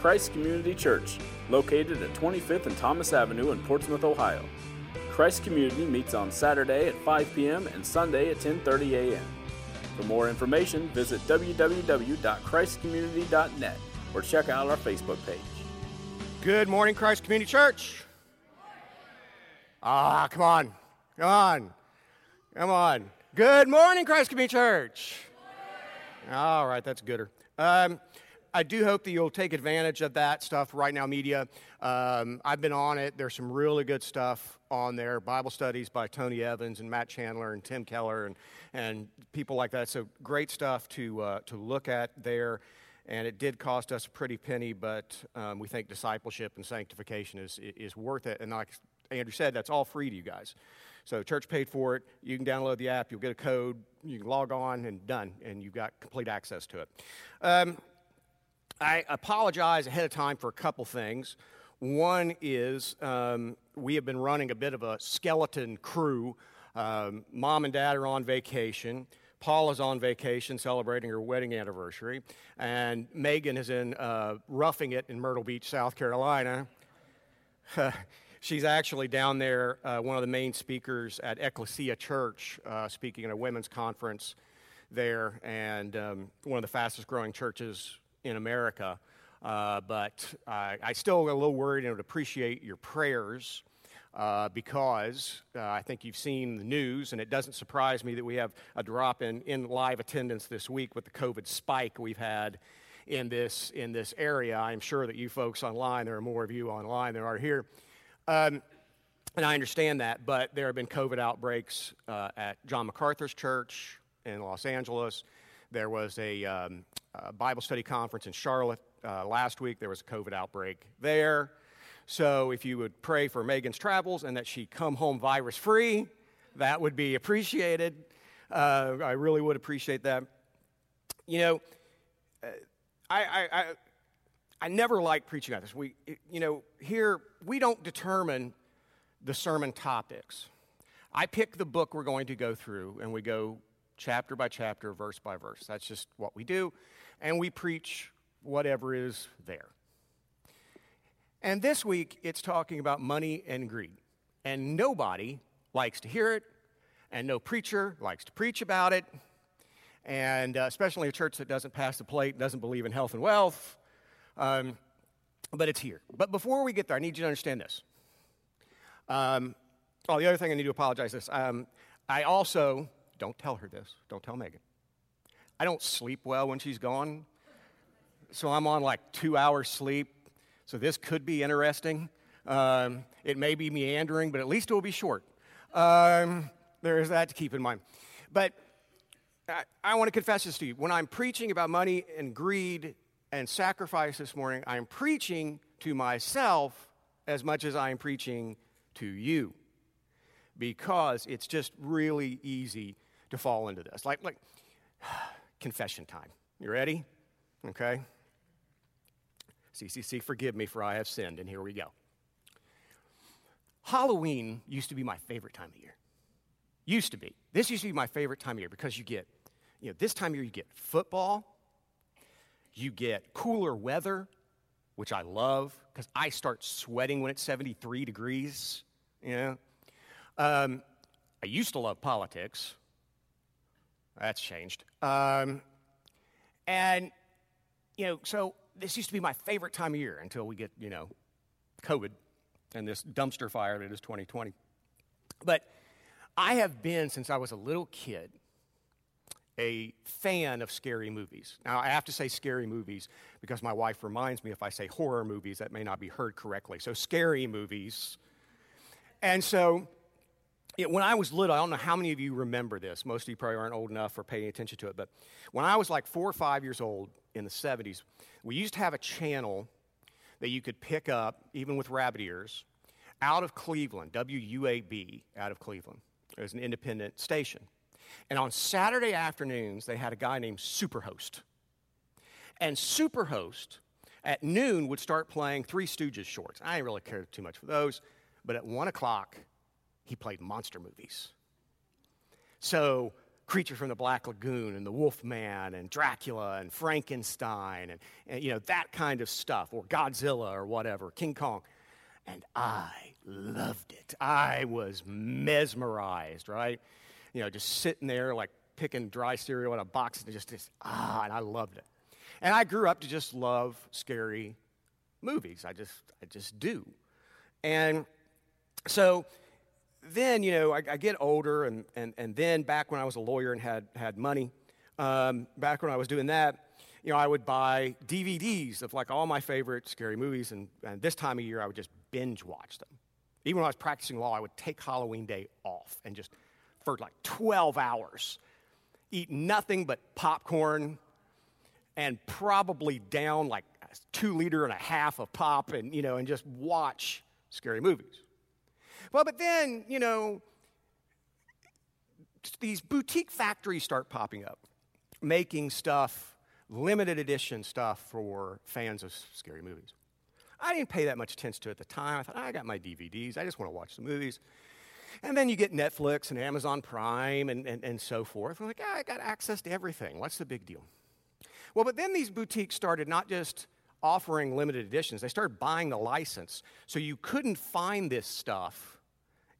Christ Community Church, located at 25th and Thomas Avenue in Portsmouth, Ohio. Christ Community meets on Saturday at 5 p.m. and Sunday at 10:30 a.m. For more information, visit www.christcommunity.net or check out our Facebook page. Good morning, Christ Community Church. Ah, come on. Come on. Come on. Good morning, Christ Community Church. All right, that's gooder. Um, I do hope that you'll take advantage of that stuff right now, media. Um, I've been on it. There's some really good stuff on there Bible studies by Tony Evans and Matt Chandler and Tim Keller and, and people like that. So, great stuff to, uh, to look at there. And it did cost us a pretty penny, but um, we think discipleship and sanctification is, is worth it. And like Andrew said, that's all free to you guys. So, church paid for it. You can download the app, you'll get a code, you can log on, and done. And you've got complete access to it. Um, I apologize ahead of time for a couple things. One is um, we have been running a bit of a skeleton crew. Um, Mom and dad are on vacation. Paula's on vacation celebrating her wedding anniversary. And Megan is in uh, roughing it in Myrtle Beach, South Carolina. She's actually down there, uh, one of the main speakers at Ecclesia Church, uh, speaking at a women's conference there, and um, one of the fastest growing churches in America. Uh, but I still a little worried and would appreciate your prayers uh, because uh, I think you've seen the news, and it doesn't surprise me that we have a drop in, in live attendance this week with the COVID spike we've had in this, in this area. I'm sure that you folks online, there are more of you online than are here. Um, and I understand that, but there have been COVID outbreaks uh, at John MacArthur's church in Los Angeles. There was a, um, a Bible study conference in Charlotte uh, last week. There was a COVID outbreak there. So if you would pray for Megan's travels and that she come home virus free, that would be appreciated. Uh, I really would appreciate that. You know, uh, I, I, I, I never like preaching on this. We, you know, here we don't determine the sermon topics. I pick the book we're going to go through, and we go chapter by chapter, verse by verse. That's just what we do. And we preach whatever is there. And this week, it's talking about money and greed. And nobody likes to hear it, and no preacher likes to preach about it. And uh, especially a church that doesn't pass the plate, doesn't believe in health and wealth. Um, but it's here. But before we get there, I need you to understand this. Um, oh, the other thing I need to apologize this. Um, I also don't tell her this. Don't tell Megan. I don't sleep well when she's gone. So I'm on like two hours sleep. So this could be interesting. Um, it may be meandering, but at least it will be short. Um, there is that to keep in mind. But I, I want to confess this to you. When I'm preaching about money and greed and sacrifice this morning, I'm preaching to myself as much as I'm preaching to you because it's just really easy to fall into this. Like, like confession time. You ready? Okay. CCC, forgive me for I have sinned, and here we go. Halloween used to be my favorite time of year. Used to be. This used to be my favorite time of year because you get, you know, this time of year you get football, you get cooler weather, which I love because I start sweating when it's 73 degrees. You know, um, I used to love politics. That's changed. Um, and, you know, so this used to be my favorite time of year until we get, you know, COVID and this dumpster fire that is 2020. But I have been, since I was a little kid, a fan of scary movies. Now, I have to say scary movies because my wife reminds me if I say horror movies, that may not be heard correctly. So, scary movies. And so, when I was little, I don't know how many of you remember this. Most of you probably aren't old enough for paying attention to it. But when I was like four or five years old in the 70s, we used to have a channel that you could pick up, even with rabbit ears, out of Cleveland, WUAB out of Cleveland. It was an independent station. And on Saturday afternoons, they had a guy named Superhost. And Superhost at noon would start playing Three Stooges shorts. I didn't really care too much for those, but at one o'clock, he played monster movies. So Creature from the Black Lagoon and the Wolf Man and Dracula and Frankenstein and, and, you know, that kind of stuff, or Godzilla or whatever, King Kong. And I loved it. I was mesmerized, right? You know, just sitting there like picking dry cereal in a box and just, just ah, and I loved it. And I grew up to just love scary movies. I just, I just do. And so then, you know, I, I, get older, and, and, and then back when I was a lawyer and had, had money, um, back when I was doing that, you know, I would buy DVDs of like all my favorite scary movies, and, and this time of year I would just binge watch them. Even when I was practicing law, I would take Halloween Day off and just, for like 12 hours, eat nothing but popcorn and probably down like two liter and a half of pop and, you know, and just watch scary movies. Well, but then, you know, these boutique factories start popping up, making stuff, limited edition stuff for fans of scary movies. I didn't pay that much attention to at the time. I thought, I got my DVDs, I just want to watch the movies. And then you get Netflix and Amazon Prime and, and, and so forth. I'm like, ah, I got access to everything. What's the big deal? Well, but then these boutiques started not just offering limited editions, they started buying the license. So you couldn't find this stuff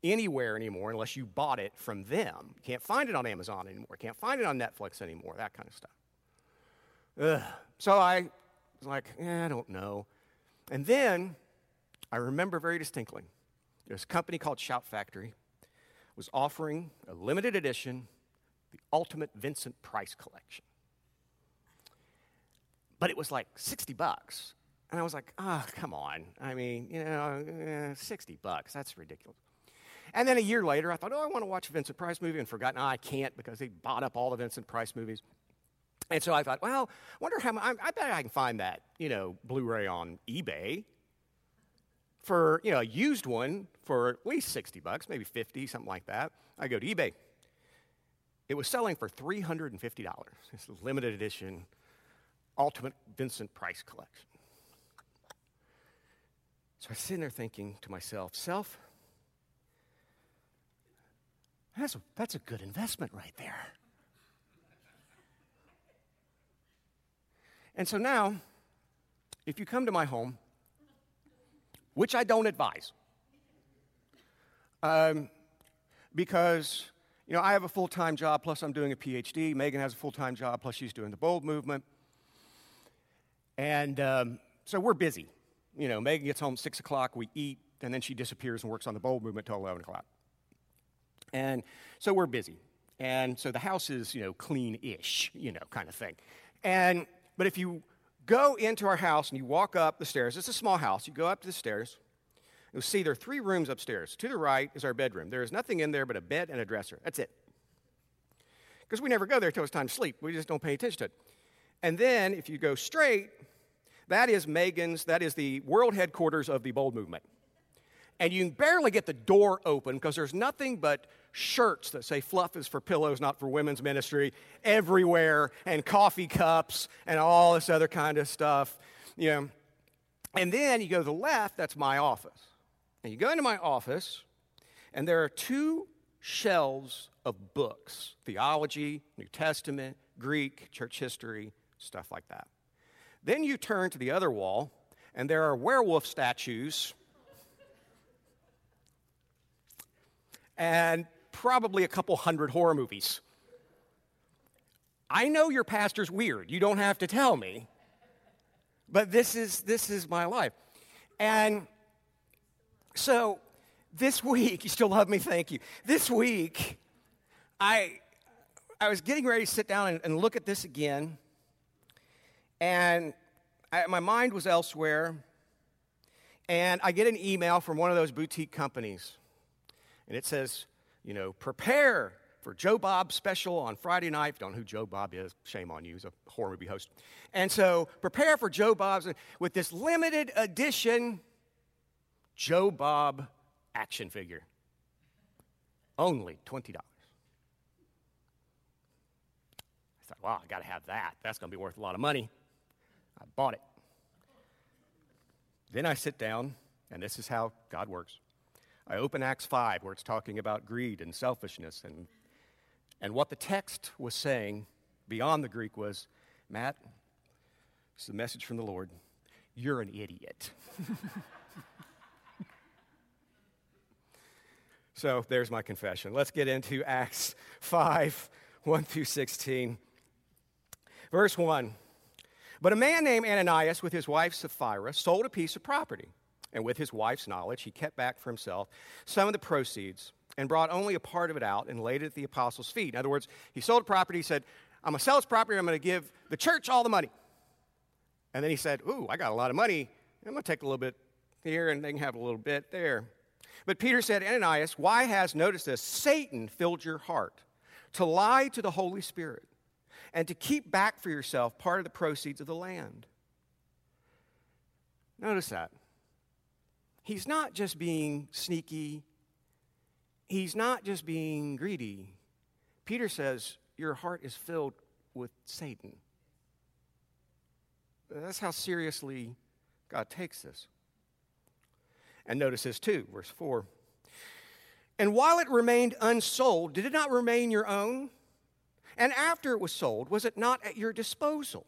anywhere anymore unless you bought it from them. You can't find it on Amazon anymore. Can't find it on Netflix anymore, that kind of stuff. Ugh. So I was like, eh, I don't know. And then I remember very distinctly there's a company called Shout Factory was offering a limited edition, the Ultimate Vincent Price Collection. But it was like 60 bucks. And I was like, oh, come on. I mean, you know, eh, 60 bucks. That's ridiculous. And then a year later, I thought, oh, I want to watch a Vincent Price movie and forgot, no, I can't because they bought up all the Vincent Price movies. And so I thought, well, I wonder how, I, I bet I can find that, you know, Blu-ray on eBay for, you know, a used one for at least 60 bucks, maybe 50, something like that. I go to eBay. It was selling for $350. It's a limited edition, ultimate Vincent Price collection. So I was sitting there thinking to myself, self, that's a, that's a good investment right there. And so now, if you come to my home, which I don't advise, um, because you know I have a full time job plus I'm doing a PhD. Megan has a full time job plus she's doing the Bold Movement, and um, so we're busy. You know, Megan gets home six o'clock, we eat, and then she disappears and works on the Bold Movement till eleven o'clock. And so we're busy. And so the house is, you know, clean ish, you know, kind of thing. And, but if you go into our house and you walk up the stairs, it's a small house, you go up to the stairs, you'll see there are three rooms upstairs. To the right is our bedroom. There is nothing in there but a bed and a dresser. That's it. Because we never go there until it's time to sleep. We just don't pay attention to it. And then if you go straight, that is Megan's, that is the world headquarters of the Bold Movement. And you can barely get the door open because there's nothing but shirts that say fluff is for pillows, not for women's ministry, everywhere, and coffee cups and all this other kind of stuff. You know. And then you go to the left, that's my office. And you go into my office, and there are two shelves of books theology, New Testament, Greek, church history, stuff like that. Then you turn to the other wall, and there are werewolf statues. and probably a couple hundred horror movies. I know your pastor's weird. You don't have to tell me. But this is this is my life. And so this week, you still love me, thank you. This week, I I was getting ready to sit down and, and look at this again, and I, my mind was elsewhere. And I get an email from one of those boutique companies, and it says, you know, prepare for Joe Bob special on Friday night. Don't know who Joe Bob is, shame on you. He's a horror movie host. And so prepare for Joe Bob's with this limited edition Joe Bob action figure. Only $20. I thought, wow, I got to have that. That's going to be worth a lot of money. I bought it. Then I sit down, and this is how God works. I open Acts 5, where it's talking about greed and selfishness. And And what the text was saying beyond the Greek was Matt, it's the message from the Lord. You're an idiot. so there's my confession. Let's get into Acts 5 1 through 16. Verse 1 But a man named Ananias, with his wife Sapphira, sold a piece of property. And with his wife's knowledge, he kept back for himself some of the proceeds and brought only a part of it out and laid it at the apostles' feet. In other words, he sold a property. He said, I'm going to sell this property. I'm going to give the church all the money. And then he said, Ooh, I got a lot of money. I'm going to take a little bit here and they can have a little bit there. But Peter said, Ananias, why has, notice this, Satan filled your heart to lie to the Holy Spirit and to keep back for yourself part of the proceeds of the land? Notice that. He's not just being sneaky, he's not just being greedy. Peter says, Your heart is filled with Satan. That's how seriously God takes this. And notice this too, verse 4. And while it remained unsold, did it not remain your own? And after it was sold, was it not at your disposal?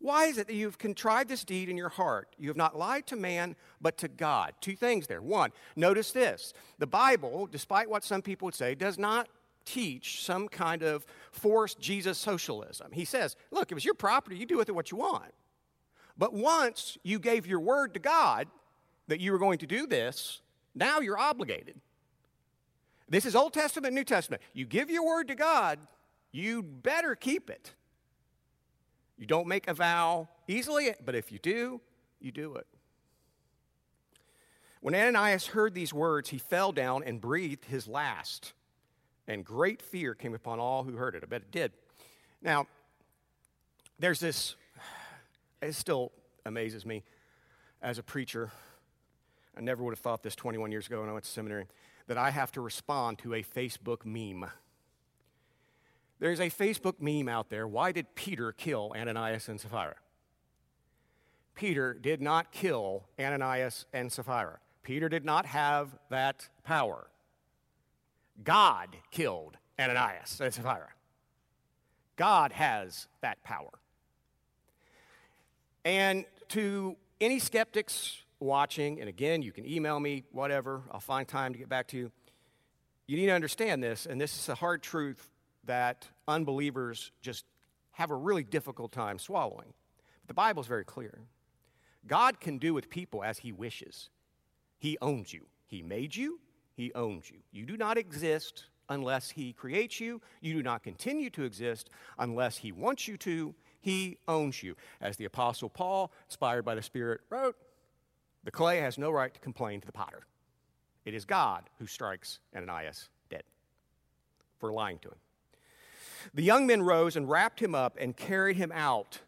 Why is it that you've contrived this deed in your heart? You have not lied to man, but to God. Two things there. One, notice this the Bible, despite what some people would say, does not teach some kind of forced Jesus socialism. He says, look, it was your property, you do with it what you want. But once you gave your word to God that you were going to do this, now you're obligated. This is Old Testament, New Testament. You give your word to God, you better keep it. You don't make a vow easily, but if you do, you do it. When Ananias heard these words, he fell down and breathed his last, and great fear came upon all who heard it. I bet it did. Now, there's this, it still amazes me as a preacher. I never would have thought this 21 years ago when I went to seminary that I have to respond to a Facebook meme. There's a Facebook meme out there. Why did Peter kill Ananias and Sapphira? Peter did not kill Ananias and Sapphira. Peter did not have that power. God killed Ananias and Sapphira. God has that power. And to any skeptics watching, and again, you can email me, whatever, I'll find time to get back to you. You need to understand this, and this is a hard truth that unbelievers just have a really difficult time swallowing. But the Bible is very clear. God can do with people as He wishes. He owns you. He made you, He owns you. You do not exist unless He creates you. You do not continue to exist unless He wants you to. He owns you. As the Apostle Paul, inspired by the Spirit, wrote, the clay has no right to complain to the potter. It is God who strikes Ananias dead for lying to him. The young men rose and wrapped him up and carried him out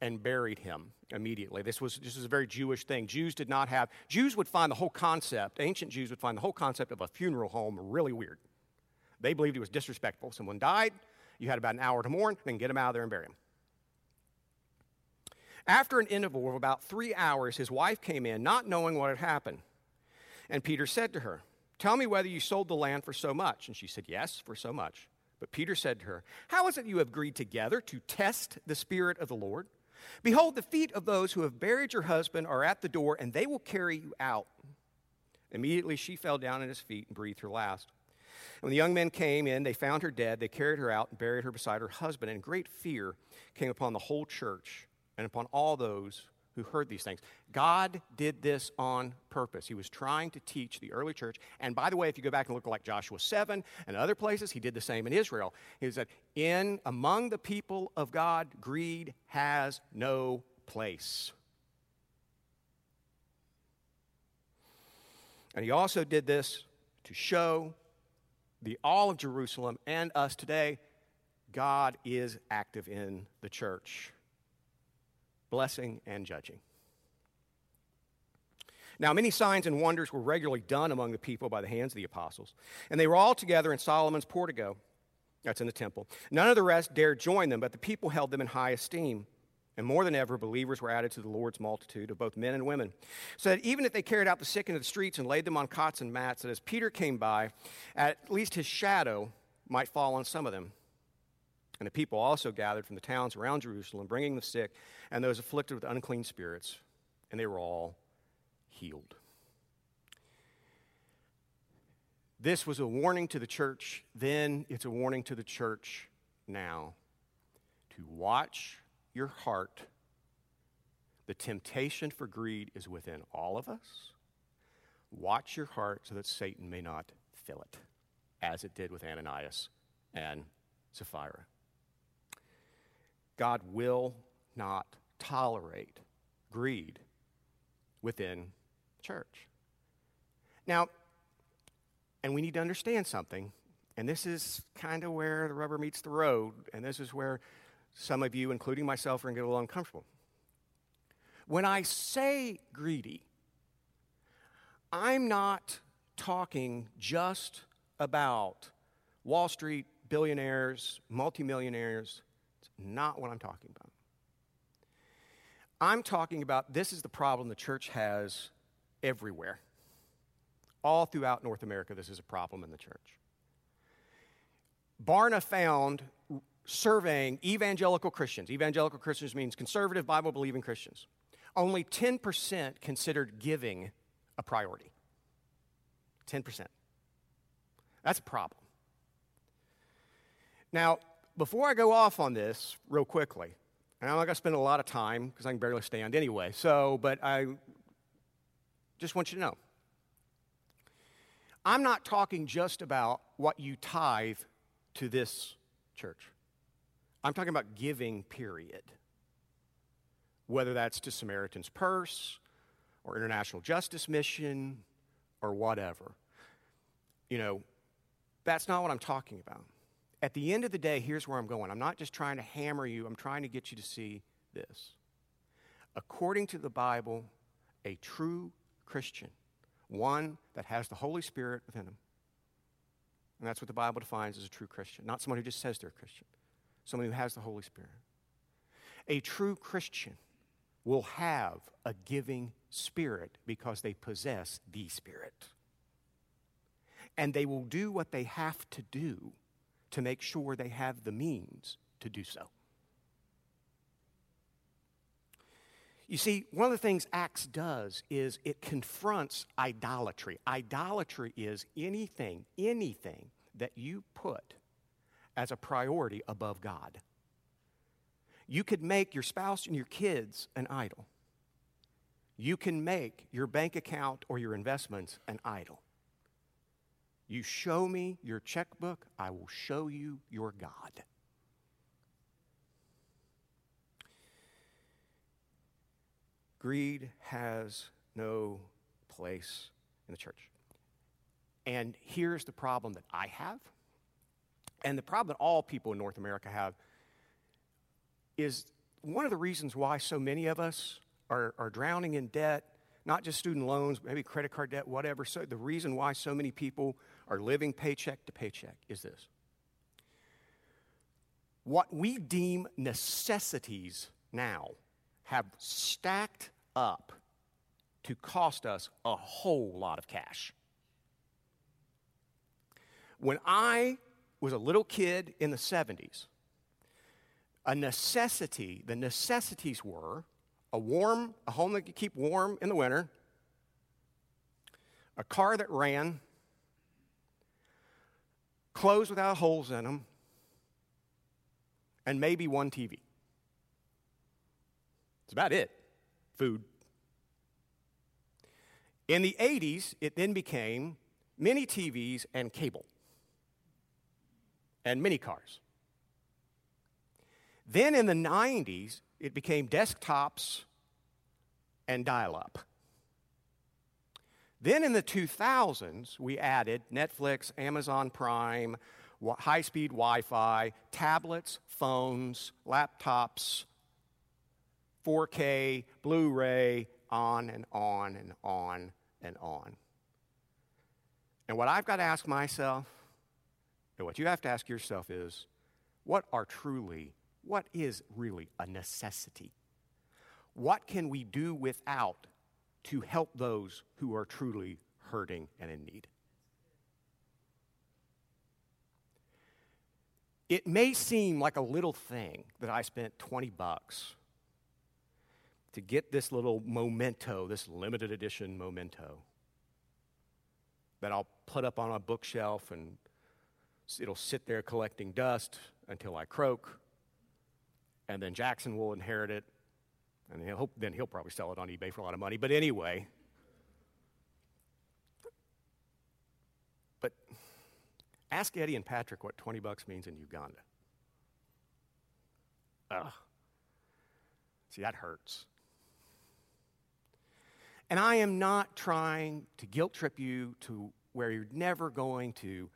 and buried him immediately. This was, this was a very Jewish thing. Jews did not have, Jews would find the whole concept, ancient Jews would find the whole concept of a funeral home really weird. They believed it was disrespectful. Someone died, you had about an hour to mourn, then get him out of there and bury him. After an interval of about three hours, his wife came in, not knowing what had happened. And Peter said to her, Tell me whether you sold the land for so much. And she said, Yes, for so much. But Peter said to her, How is it you have agreed together to test the Spirit of the Lord? Behold, the feet of those who have buried your husband are at the door, and they will carry you out. Immediately she fell down at his feet and breathed her last. when the young men came in, they found her dead. They carried her out and buried her beside her husband, and great fear came upon the whole church and upon all those who heard these things. God did this on purpose. He was trying to teach the early church. And by the way, if you go back and look like Joshua 7 and other places, he did the same in Israel. He said, In among the people of God, greed has no place. And he also did this to show the all of Jerusalem and us today God is active in the church blessing and judging. Now, many signs and wonders were regularly done among the people by the hands of the apostles, and they were all together in Solomon's portico. That's in the temple. None of the rest dared join them, but the people held them in high esteem. And more than ever, believers were added to the Lord's multitude of both men and women. So that even if they carried out the sick into the streets and laid them on cots and mats, that as Peter came by, at least his shadow might fall on some of them. And the people also gathered from the towns around Jerusalem, bringing the sick and those afflicted with unclean spirits, and they were all healed. This was a warning to the church then, it's a warning to the church now to watch your heart. The temptation for greed is within all of us. Watch your heart so that Satan may not fill it, as it did with Ananias and Sapphira. God will not tolerate greed within church. Now, and we need to understand something, and this is kind of where the rubber meets the road, and this is where some of you, including myself, are going to get a little uncomfortable. When I say greedy, I'm not talking just about Wall Street billionaires, multimillionaires. Not what I'm talking about. I'm talking about this is the problem the church has everywhere. All throughout North America, this is a problem in the church. Barna found surveying evangelical Christians, evangelical Christians means conservative, Bible believing Christians, only 10% considered giving a priority. 10%. That's a problem. Now, before I go off on this, real quickly, and I'm not going to spend a lot of time because I can barely stand anyway, so, but I just want you to know. I'm not talking just about what you tithe to this church. I'm talking about giving, period. Whether that's to Samaritan's Purse or International Justice Mission or whatever. You know, that's not what I'm talking about. At the end of the day, here's where I'm going. I'm not just trying to hammer you, I'm trying to get you to see this. According to the Bible, a true Christian, one that has the Holy Spirit within him, and that's what the Bible defines as a true Christian, not someone who just says they're a Christian someone who has the Holy Spirit. A true Christian will have a giving spirit because they possess the Spirit. And they will do what they have to do to make sure they have the means to do so. You see, one of the things Acts does is it confronts idolatry. Idolatry is anything, anything that you put as a priority above God. You could make your spouse and your kids an idol. You can make your bank account or your investments an idol. You show me your checkbook, I will show you your God. Greed has no place in the church. And here's the problem that I have and the problem that all people in North America have is one of the reasons why so many of us are, are drowning in debt, not just student loans, maybe credit card debt, whatever. So the reason why so many people are living paycheck to paycheck is this. What we deem necessities now have stacked up to cost us a whole lot of cash. When I was a little kid in the 70s, a necessity, the necessities were a warm, a home that could keep warm in the winter, a car that ran, clothes without holes in them, and maybe one TV. That's about it. Food. In the 80s, it then became mini TVs and cable and mini cars. Then in the 90s, it became desktops and dial up. Then in the 2000s, we added Netflix, Amazon Prime, high speed Wi Fi, tablets, phones, laptops, 4K, Blu ray, on and on and on and on. And what I've got to ask myself and what you have to ask yourself is what are truly, what is really a necessity? What can we do without to help those who are truly hurting and in need? it may seem like a little thing that I spent 20 bucks to get this little memento, this limited edition memento that I'll put up on a bookshelf and it'll sit there collecting dust until I croak. And then Jackson will inherit it. And he'll, then he'll probably sell it on eBay for a lot of money. But anyway, but ask Eddie and Patrick what 20 bucks means in Uganda. Ugh. See, that hurts. And I am not trying to guilt trip you to where you're never going to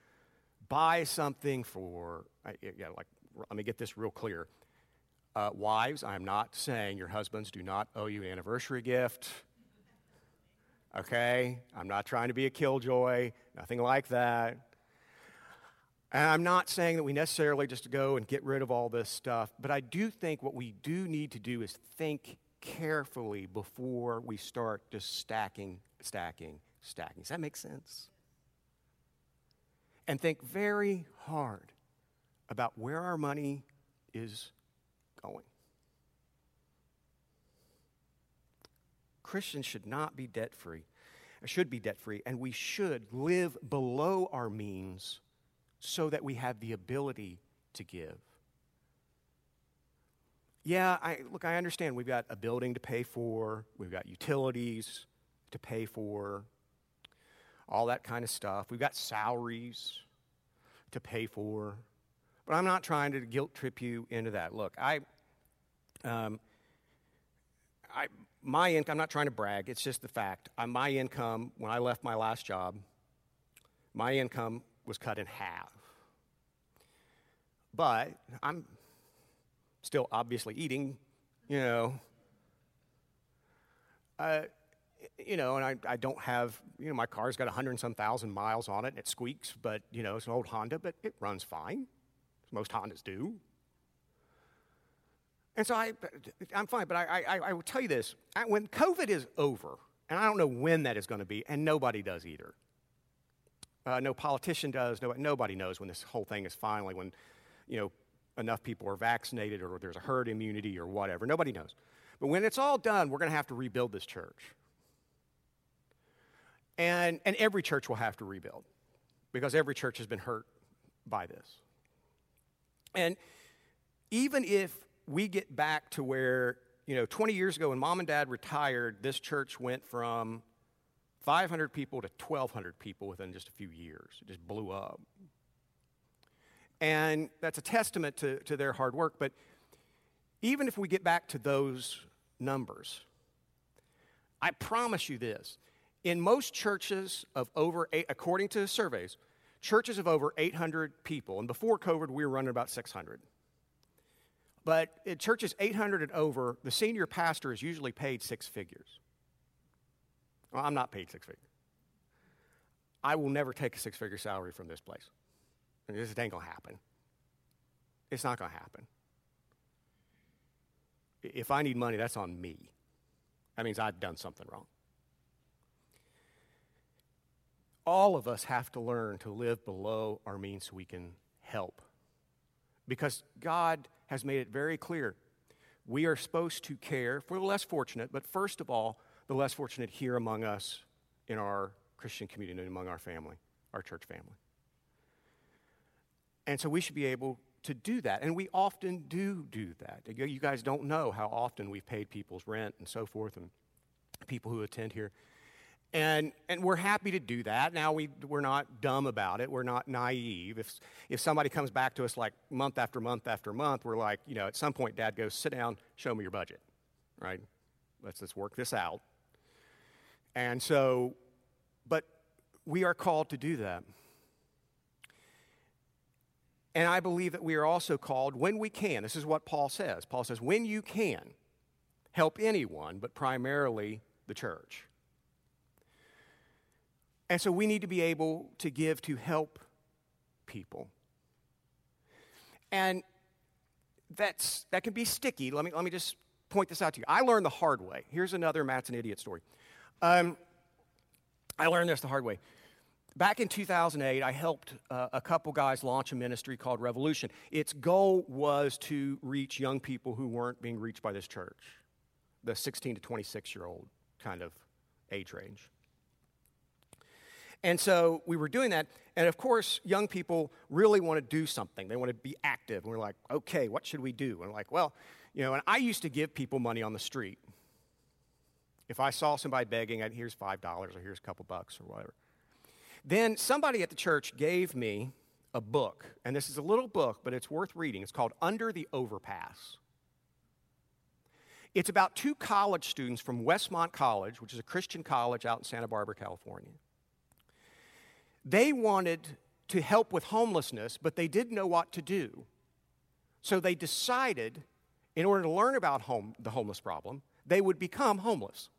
buy something for, yeah, like, let me get this real clear. Uh, wives, I'm not saying your husbands do not owe you an anniversary gift. Okay? I'm not trying to be a killjoy, nothing like that. And I'm not saying that we necessarily just go and get rid of all this stuff, but I do think what we do need to do is think carefully before we start just stacking, stacking, stacking. Does that make sense? And think very hard about where our money is going. Christians should not be debt free, should be debt free, and we should live below our means so that we have the ability to give. Yeah, I, look, I understand we've got a building to pay for, we've got utilities to pay for, all that kind of stuff. We've got salaries to pay for. But I'm not trying to guilt trip you into that. Look, I, um, I, my income, I'm not trying to brag, it's just the fact. I, my income, when I left my last job, my income was cut in half. But I'm still obviously eating, you know. Uh, you know, and I, I don't have, you know, my car's got a hundred and some thousand miles on it, and it squeaks, but, you know, it's an old Honda, but it runs fine. Most Hondas do. And so I, I'm fine, but I, I, I will tell you this when COVID is over, and I don't know when that is going to be, and nobody does either. Uh, no politician does, no, nobody knows when this whole thing is finally, when, you know, enough people are vaccinated or there's a herd immunity or whatever. Nobody knows. But when it's all done, we're going to have to rebuild this church. And, and every church will have to rebuild because every church has been hurt by this. And even if we get back to where, you know, 20 years ago when mom and dad retired, this church went from 500 people to 1,200 people within just a few years. It just blew up. And that's a testament to, to their hard work. But even if we get back to those numbers, I promise you this. In most churches of over, eight, according to surveys, churches of over 800 people, and before COVID, we were running about 600. But in churches 800 and over, the senior pastor is usually paid six figures. Well, I'm not paid six figures. I will never take a six figure salary from this place. This ain't to happen. It's not to happen. If I need money, that's on me. That means I've done something wrong. All of us have to learn to live below our means so we can help. Because God has made it very clear we are supposed to care for the less fortunate, but first of all, the less fortunate here among us in our Christian community and among our family, our church family. And so we should be able to do that. And we often do do that. You guys don't know how often we've paid people's rent and so forth, and people who attend here. And, and we're happy to do that. Now, we, we're not dumb about it. We're not naive. If, if somebody comes back to us like month after month after month, we're like, you know, at some point, Dad goes, sit down, show me your budget, right? Let's, let's work this out. And so, but we are called to do that. And I believe that we are also called, when we can, this is what Paul says. Paul says, when you can, help anyone, but primarily the church. And so we need to be able to give to help people. And that's, that can be sticky. Let me, let me just point this out to you. I learned the hard way. Here's another Matt's an idiot story. Um, I learned this the hard way back in 2008, I helped uh, a couple guys launch a ministry called Revolution. Its goal was to reach young people who weren't being reached by this church, the 16 to 26 year old kind of age range. And so we were doing that. And of course, young people really want to do something. They want to be active. And we're like, okay, what should we do? And we're like, well, you know, and I used to give people money on the street. If I saw somebody begging, I'd, here's $5 or here's a couple bucks or whatever. Then somebody at the church gave me a book. And this is a little book, but it's worth reading. It's called Under the Overpass. It's about two college students from Westmont College, which is a Christian college out in Santa Barbara, California. They wanted to help with homelessness, but they didn't know what to do. So they decided, in order to learn about home, the homeless problem, they would become homeless.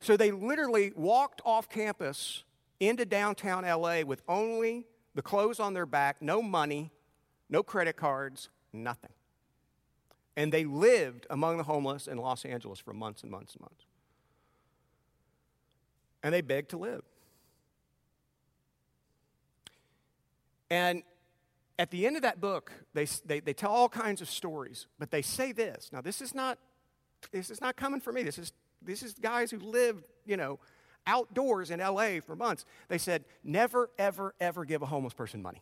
So they literally walked off campus into downtown LA with only the clothes on their back, no money, no credit cards, nothing. And they lived among the homeless in Los Angeles for months and months and months. And they begged to live. And at the end of that book, they, they, they tell all kinds of stories, but they say this. Now, this is not, this is not coming from me. This is, this is guys who lived, you know, outdoors in LA for months. They said, never, ever, ever give a homeless person money.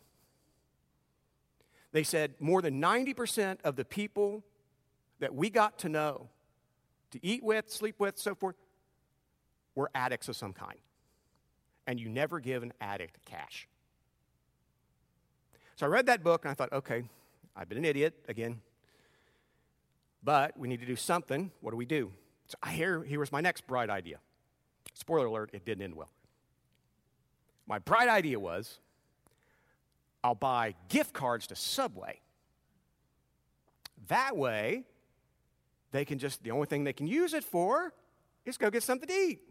They said more than 90% of the people that we got to know, to eat with, sleep with, so forth, were addicts of some kind. And you never give an addict cash. So I read that book and I thought, okay, I've been an idiot again. But we need to do something. What do we do? So here, here was my next bright idea. Spoiler alert, it didn't end well. My bright idea was I'll buy gift cards to Subway. That way, they can just, the only thing they can use it for is go get something to eat.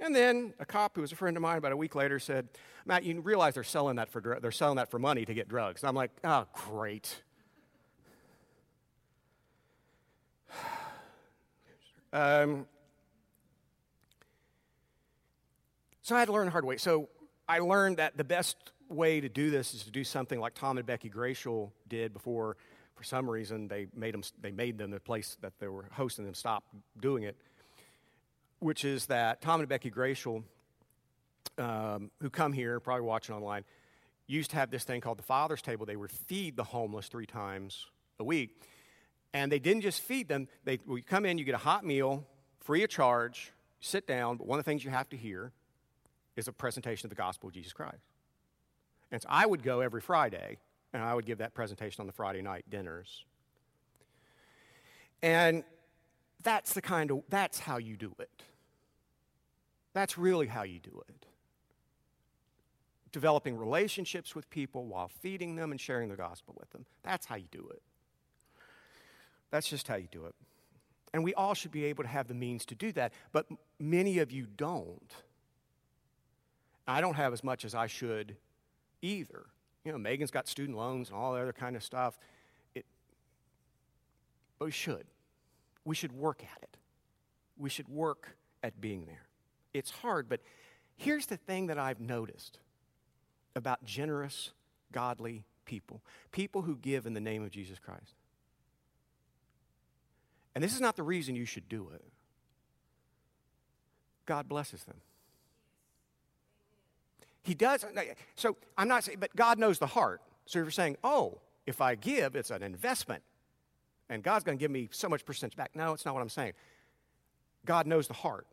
And then a cop who was a friend of mine about a week later said, Matt, you realize they're selling that for, they're selling that for money to get drugs. And I'm like, oh, great. Um, so I had to learn the hard way. So I learned that the best way to do this is to do something like Tom and Becky Gratial did before, for some reason, they made them, they made them the place that they were hosting them stop doing it which is that Tom and Becky Gratial, um, who come here, probably watching online, used to have this thing called the Father's Table. They would feed the homeless three times a week. And they didn't just feed them, they would come in, you get a hot meal, free of charge, sit down, but one of the things you have to hear is a presentation of the gospel of Jesus Christ. And so I would go every Friday, and I would give that presentation on the Friday night dinners. And that's the kind of that's how you do it. That's really how you do it. Developing relationships with people while feeding them and sharing the gospel with them. That's how you do it. That's just how you do it. And we all should be able to have the means to do that but many of you don't. I don't have as much as i should either. You know megan's got student loans and all that other kind of stuff. It, but we should we should work at it. We should work at being there. It's hard, but here's the thing that I've noticed about generous, godly people people who give in the name of Jesus Christ. And this is not the reason you should do it. God blesses them. He does. So I'm not saying, but God knows the heart. So if you're saying, oh, if I give, it's an investment and God's going to give me so much percentage back. No, it's not what I'm saying. God knows the heart.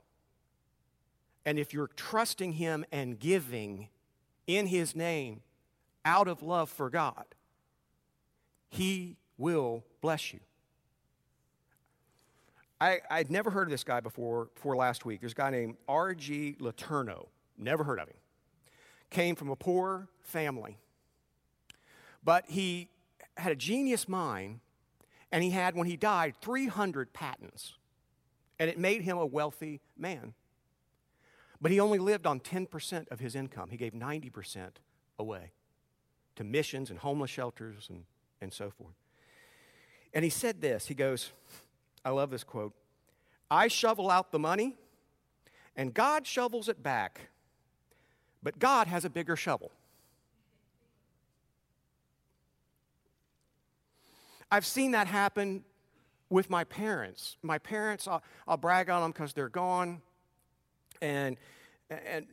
And if you're trusting Him and giving in His name out of love for God, He will bless you. I, I'd never heard of this guy before, before last week. There's a guy named R.G. Letourneau. Never heard of him. Came from a poor family. But he had a genius mind and he had, when he died, 300 patents. And it made him a wealthy man. But he only lived on 10% of his income. He gave 90% away to missions and homeless shelters and, and so forth. And he said this He goes, I love this quote I shovel out the money, and God shovels it back, but God has a bigger shovel. I've seen that happen with my parents. My parents, I'll, I'll brag on them because they're gone, and, and, and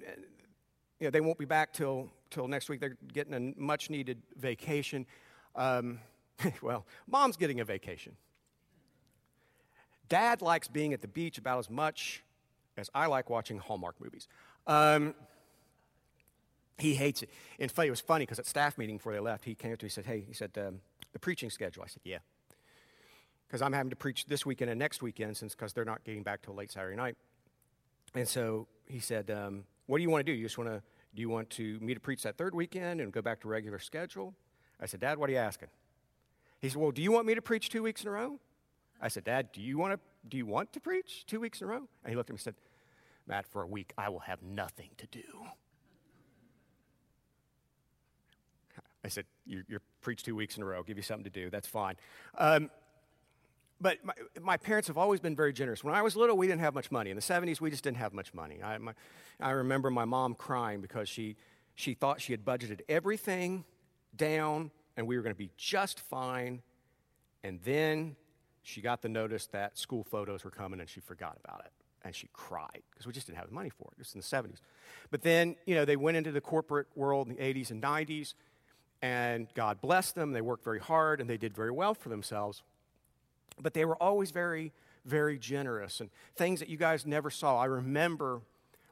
you know, they won't be back till, till next week. They're getting a much needed vacation. Um, well, mom's getting a vacation. Dad likes being at the beach about as much as I like watching Hallmark movies. Um, he hates it. In fact, it was funny because at staff meeting before they left, he came up to me and said, Hey, he said, um, the preaching schedule. I said, Yeah. Because I'm having to preach this weekend and next weekend since because they're not getting back till late Saturday night. And so he said, um, What do you want to do? You just want to, do you want to me to preach that third weekend and go back to regular schedule? I said, Dad, what are you asking? He said, Well, do you want me to preach two weeks in a row? I said, Dad, do you want to, do you want to preach two weeks in a row? And he looked at me and said, Matt, for a week, I will have nothing to do. I said, you, are preach two weeks in a row. I'll give you something to do. That's fine. Um, but my, my, parents have always been very generous. When I was little, we didn't have much money. In the 70s, we just didn't have much money. I, my, I remember my mom crying because she, she thought she had budgeted everything down and we were going to be just fine. And then she got the notice that school photos were coming and she forgot about it. And she cried because we just didn't have the money for it. It was in the 70s. But then, you know, they went into the corporate world in the 80s and 90s, and God blessed them. They worked very hard and they did very well for themselves. But they were always very, very generous and things that you guys never saw. I remember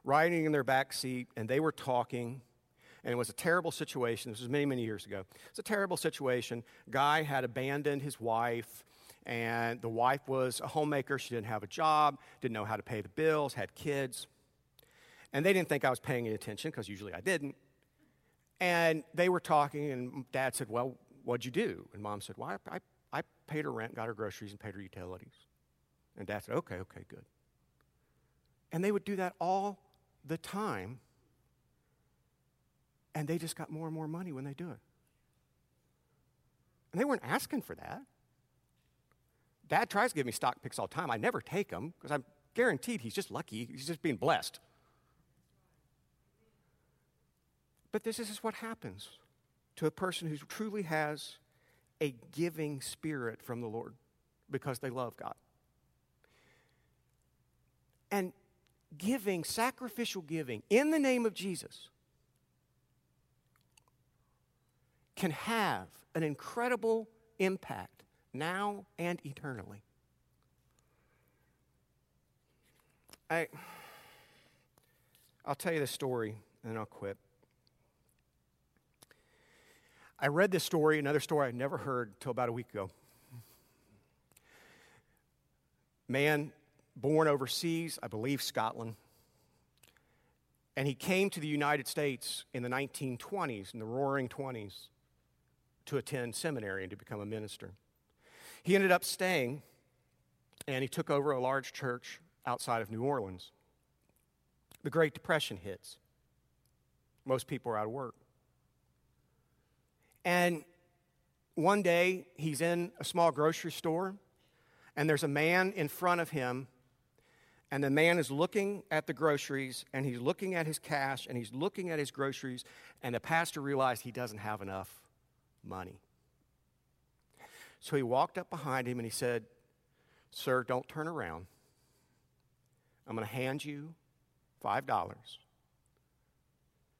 riding in their back seat and they were talking and it was a terrible situation. This was many, many years ago. It's a terrible situation. Guy had abandoned his wife, and the wife was a homemaker. She didn't have a job, didn't know how to pay the bills, had kids. And they didn't think I was paying any attention because usually I didn't. And they were talking, and dad said, Well, what'd you do? And mom said, Well, I, I, I paid her rent, got her groceries, and paid her utilities. And dad said, Okay, okay, good. And they would do that all the time and they just got more and more money when they do it. And they weren't asking for that. Dad tries to give me stock picks all the time. I never take them because I'm guaranteed he's just lucky. He's just being blessed. But this is what happens to a person who truly has a giving spirit from the Lord because they love God. And giving, sacrificial giving in the name of Jesus can have an incredible impact now and eternally. I, I'll tell you the story and then I'll quit. I read this story, another story I'd never heard until about a week ago. Man born overseas, I believe Scotland, and he came to the United States in the 1920s, in the roaring 20s to attend seminary and to become a minister. He ended up staying and he took over a large church outside of New Orleans. The Great Depression hits. Most people are out of work. And one day he's in a small grocery store and there's a man in front of him and the man is looking at the groceries and he's looking at his cash and he's looking at his groceries and the pastor realized he doesn't have enough money. So he walked up behind him and he said, Sir, don't turn around. I'm going to hand you $5.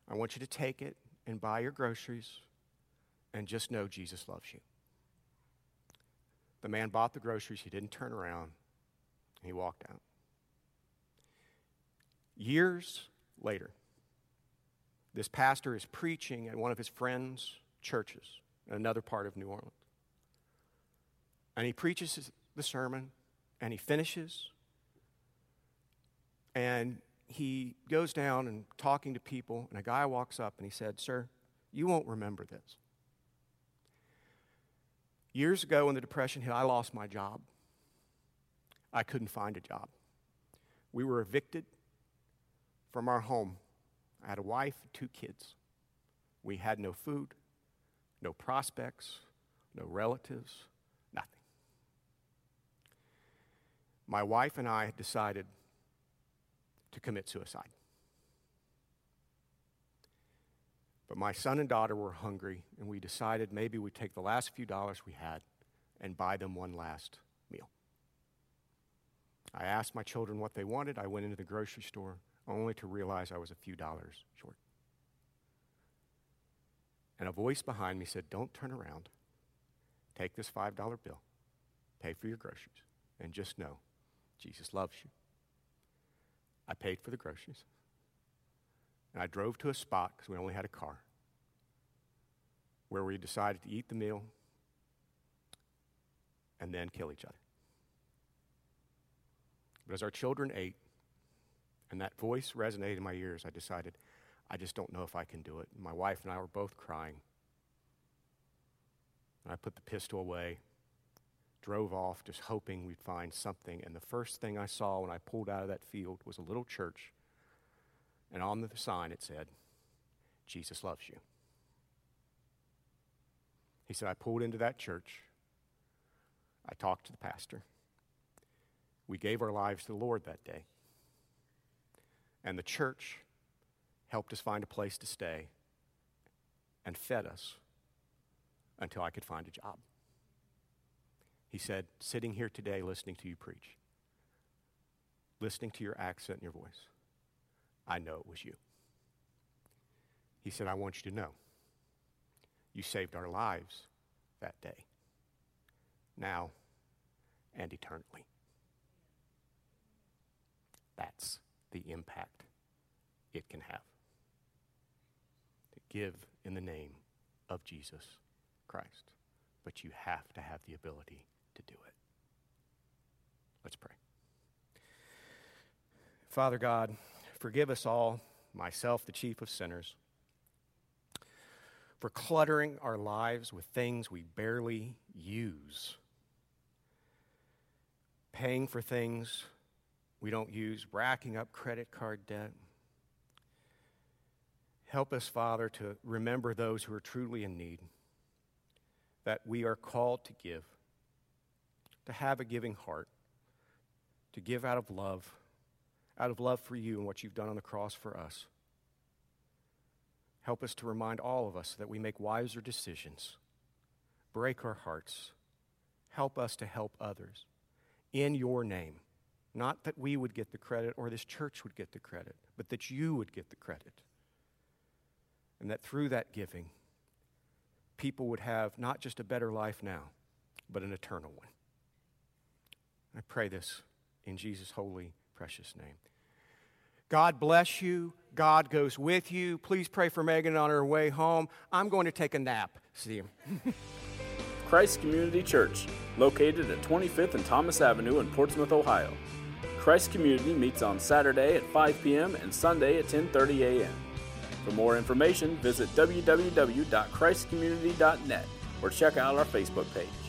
I want you to take it and buy your groceries and just know Jesus loves you. The man bought the groceries, he didn't turn around, he walked out. Years later, this pastor is preaching at one of his friends' churches in another part of New Orleans. And he preaches the sermon and he finishes and he goes down and talking to people and a guy walks up and he said, "Sir, you won't remember this. Years ago when the depression hit, I lost my job. I couldn't find a job. We were evicted from our home. I had a wife, two kids. We had no food no prospects, no relatives, nothing. My wife and I had decided to commit suicide. But my son and daughter were hungry, and we decided maybe we'd take the last few dollars we had and buy them one last meal. I asked my children what they wanted. I went into the grocery store only to realize I was a few dollars short. And a voice behind me said, Don't turn around. Take this $5 bill, pay for your groceries, and just know Jesus loves you. I paid for the groceries. And I drove to a spot because we only had a car where we decided to eat the meal and then kill each other. But as our children ate, and that voice resonated in my ears, I decided, I just don't know if I can do it. My wife and I were both crying. I put the pistol away, drove off, just hoping we'd find something. And the first thing I saw when I pulled out of that field was a little church. And on the sign it said, Jesus loves you. He said, I pulled into that church. I talked to the pastor. We gave our lives to the Lord that day. And the church helped us find a place to stay and fed us until I could find a job. He said, sitting here today listening to you preach, listening to your accent and your voice, I know it was you. He said, I want you to know you saved our lives that day, now and eternally. That's the impact it can have. To give in the name of Jesus Christ. But you have to have the ability to do it. Let's pray. Father God, forgive us all, myself, the chief of sinners, for cluttering our lives with things we barely use, paying for things we don't use, racking up credit card debt. Help us, Father, to remember those who are truly in need that we are called to give, to have a giving heart, to give out of love, out of love for you and what you've done on the cross for us. Help us to remind all of us that we make wiser decisions. Break our hearts. Help us to help others in your name. Not that we would get the credit or this church would get the credit, but that you would get the credit. And that through that giving, people would have not just a better life now, but an eternal one. I pray this in Jesus' holy, precious name. God bless you. God goes with you. Please pray for Megan on her way home. I'm going to take a nap. See you. Christ Community Church, located at 25th and Thomas Avenue in Portsmouth, Ohio. Christ Community meets on Saturday at 5 p.m. and Sunday at 10:30 a.m. For more information, visit www.christcommunity.net or check out our Facebook page.